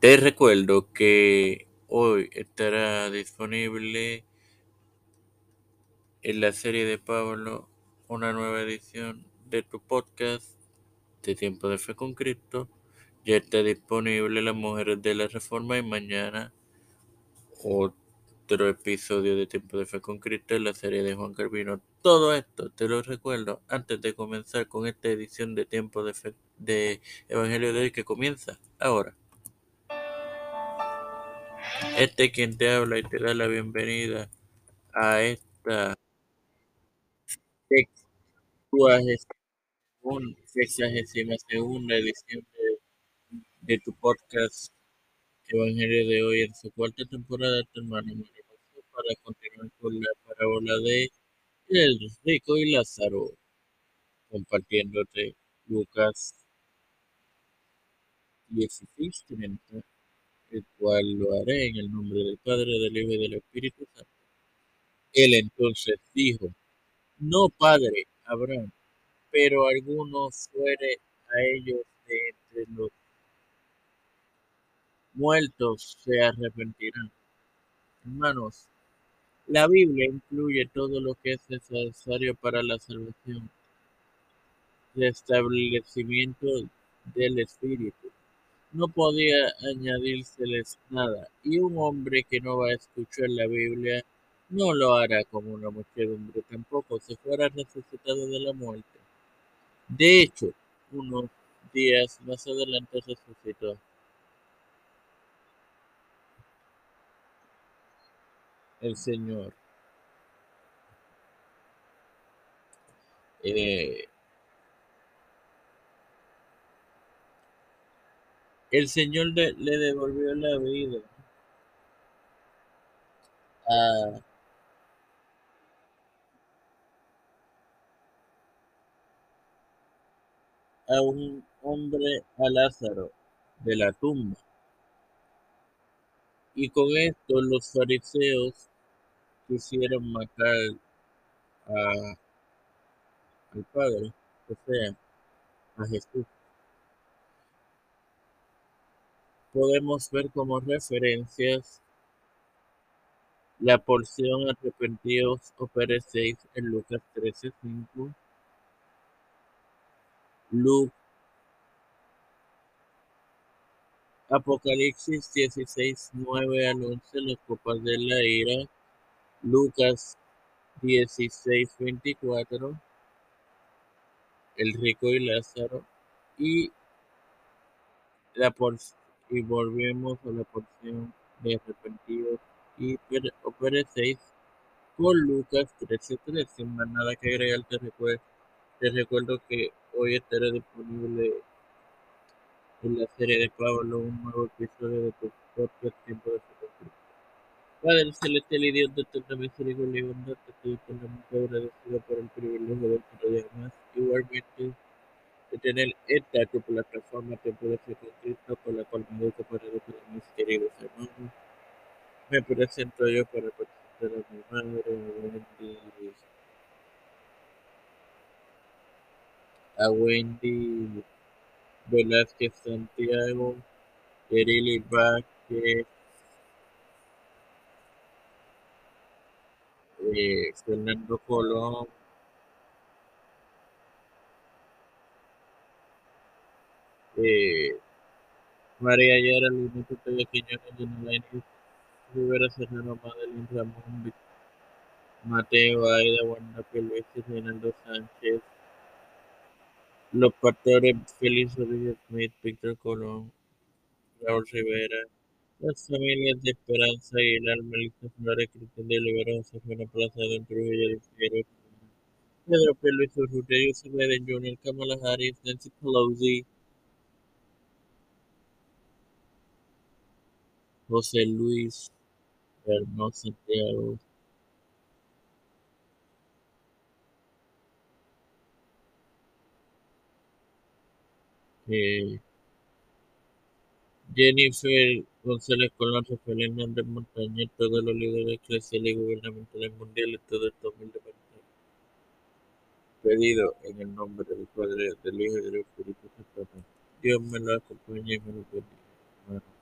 Te recuerdo que hoy estará disponible en la serie de Pablo una nueva edición de tu podcast de Tiempo de Fe con Cristo. Ya está disponible Las Mujeres de la Reforma y mañana otro episodio de Tiempo de Fe con Cristo en la serie de Juan Carvino. Todo esto te lo recuerdo antes de comenzar con esta edición de Tiempo de Fe de Evangelio de hoy que comienza ahora. Este es quien te habla y te da la bienvenida a esta sexagésima segunda edición de, de, tu podcast Evangelio de hoy en su cuarta temporada, tu hermano para continuar con la parábola de el rico y Lázaro, compartiéndote Lucas 16, 30 el cual lo haré en el nombre del Padre, del Hijo y del Espíritu Santo. Él entonces dijo, no, Padre Abraham, pero algunos fuere a ellos de entre los muertos se arrepentirán. Hermanos, la Biblia incluye todo lo que es necesario para la salvación, el establecimiento del Espíritu, no podía añadírseles nada, y un hombre que no va a escuchar la Biblia no lo hará como una muchedumbre, tampoco se fuera resucitado de la muerte. De hecho, unos días más adelante resucitó. El Señor. Eh, el Señor le, devolvió la vida a, a un hombre, a Lázaro, de la tumba. Y con esto los fariseos quisieron matar a, al Padre, o sea, a Jesús. Podemos ver como referencias la porción arrepentidos o perecéis en Lucas 13:5, Luke Apocalipsis 16, 9 al 11, las copas de la ira, Lucas 16, 24, el rico y Lázaro, y la porción y volvemos a la porción de arrepentidos y pereceis con Lucas 13.3. Sin más nada que agregar, te recuerdo, te recuerdo que hoy estará disponible en la serie de Pablo un nuevo episodio de tu podcast Tiempo de Futuro. Padre celestial y Dios de tanta misericordia y bondad, te estoy eternamente agradecido por el privilegio de otro día más. Igualmente, de tener esta tu plataforma Tiempo de Cristo con la cual me educo para educar a mis queridos hermanos. Me presento yo para presentar a mi madre, Wendy, a Wendy Velázquez Santiago, Erili Vázquez, eh, Fernando Colón, eh, María Ayara, Luis Pepe Quiñones, Jenny Rivera Serrano, Madeline Ramón, Mateo, Aida, Pérez, Reinaldo Sánchez, los pastores Félix Rodríguez Smith, Víctor Colón, Raúl Rivera, las familias de Esperanza Aguilar, Melissa Flores, Cristian de Olivera, Plaza, Pedro. Luis Urrutia, Harris, Nancy Pelosi, José Luis Hermoso Santiago eh, Jennifer González Colón, Rafael Hernández Montaña, todos los líderes eclesiales y gubernamentales mundiales, todo humildemente pedido en el nombre del Padre, del Hijo y del Espíritu Santo. Dios me lo acompañe y me lo bendiga.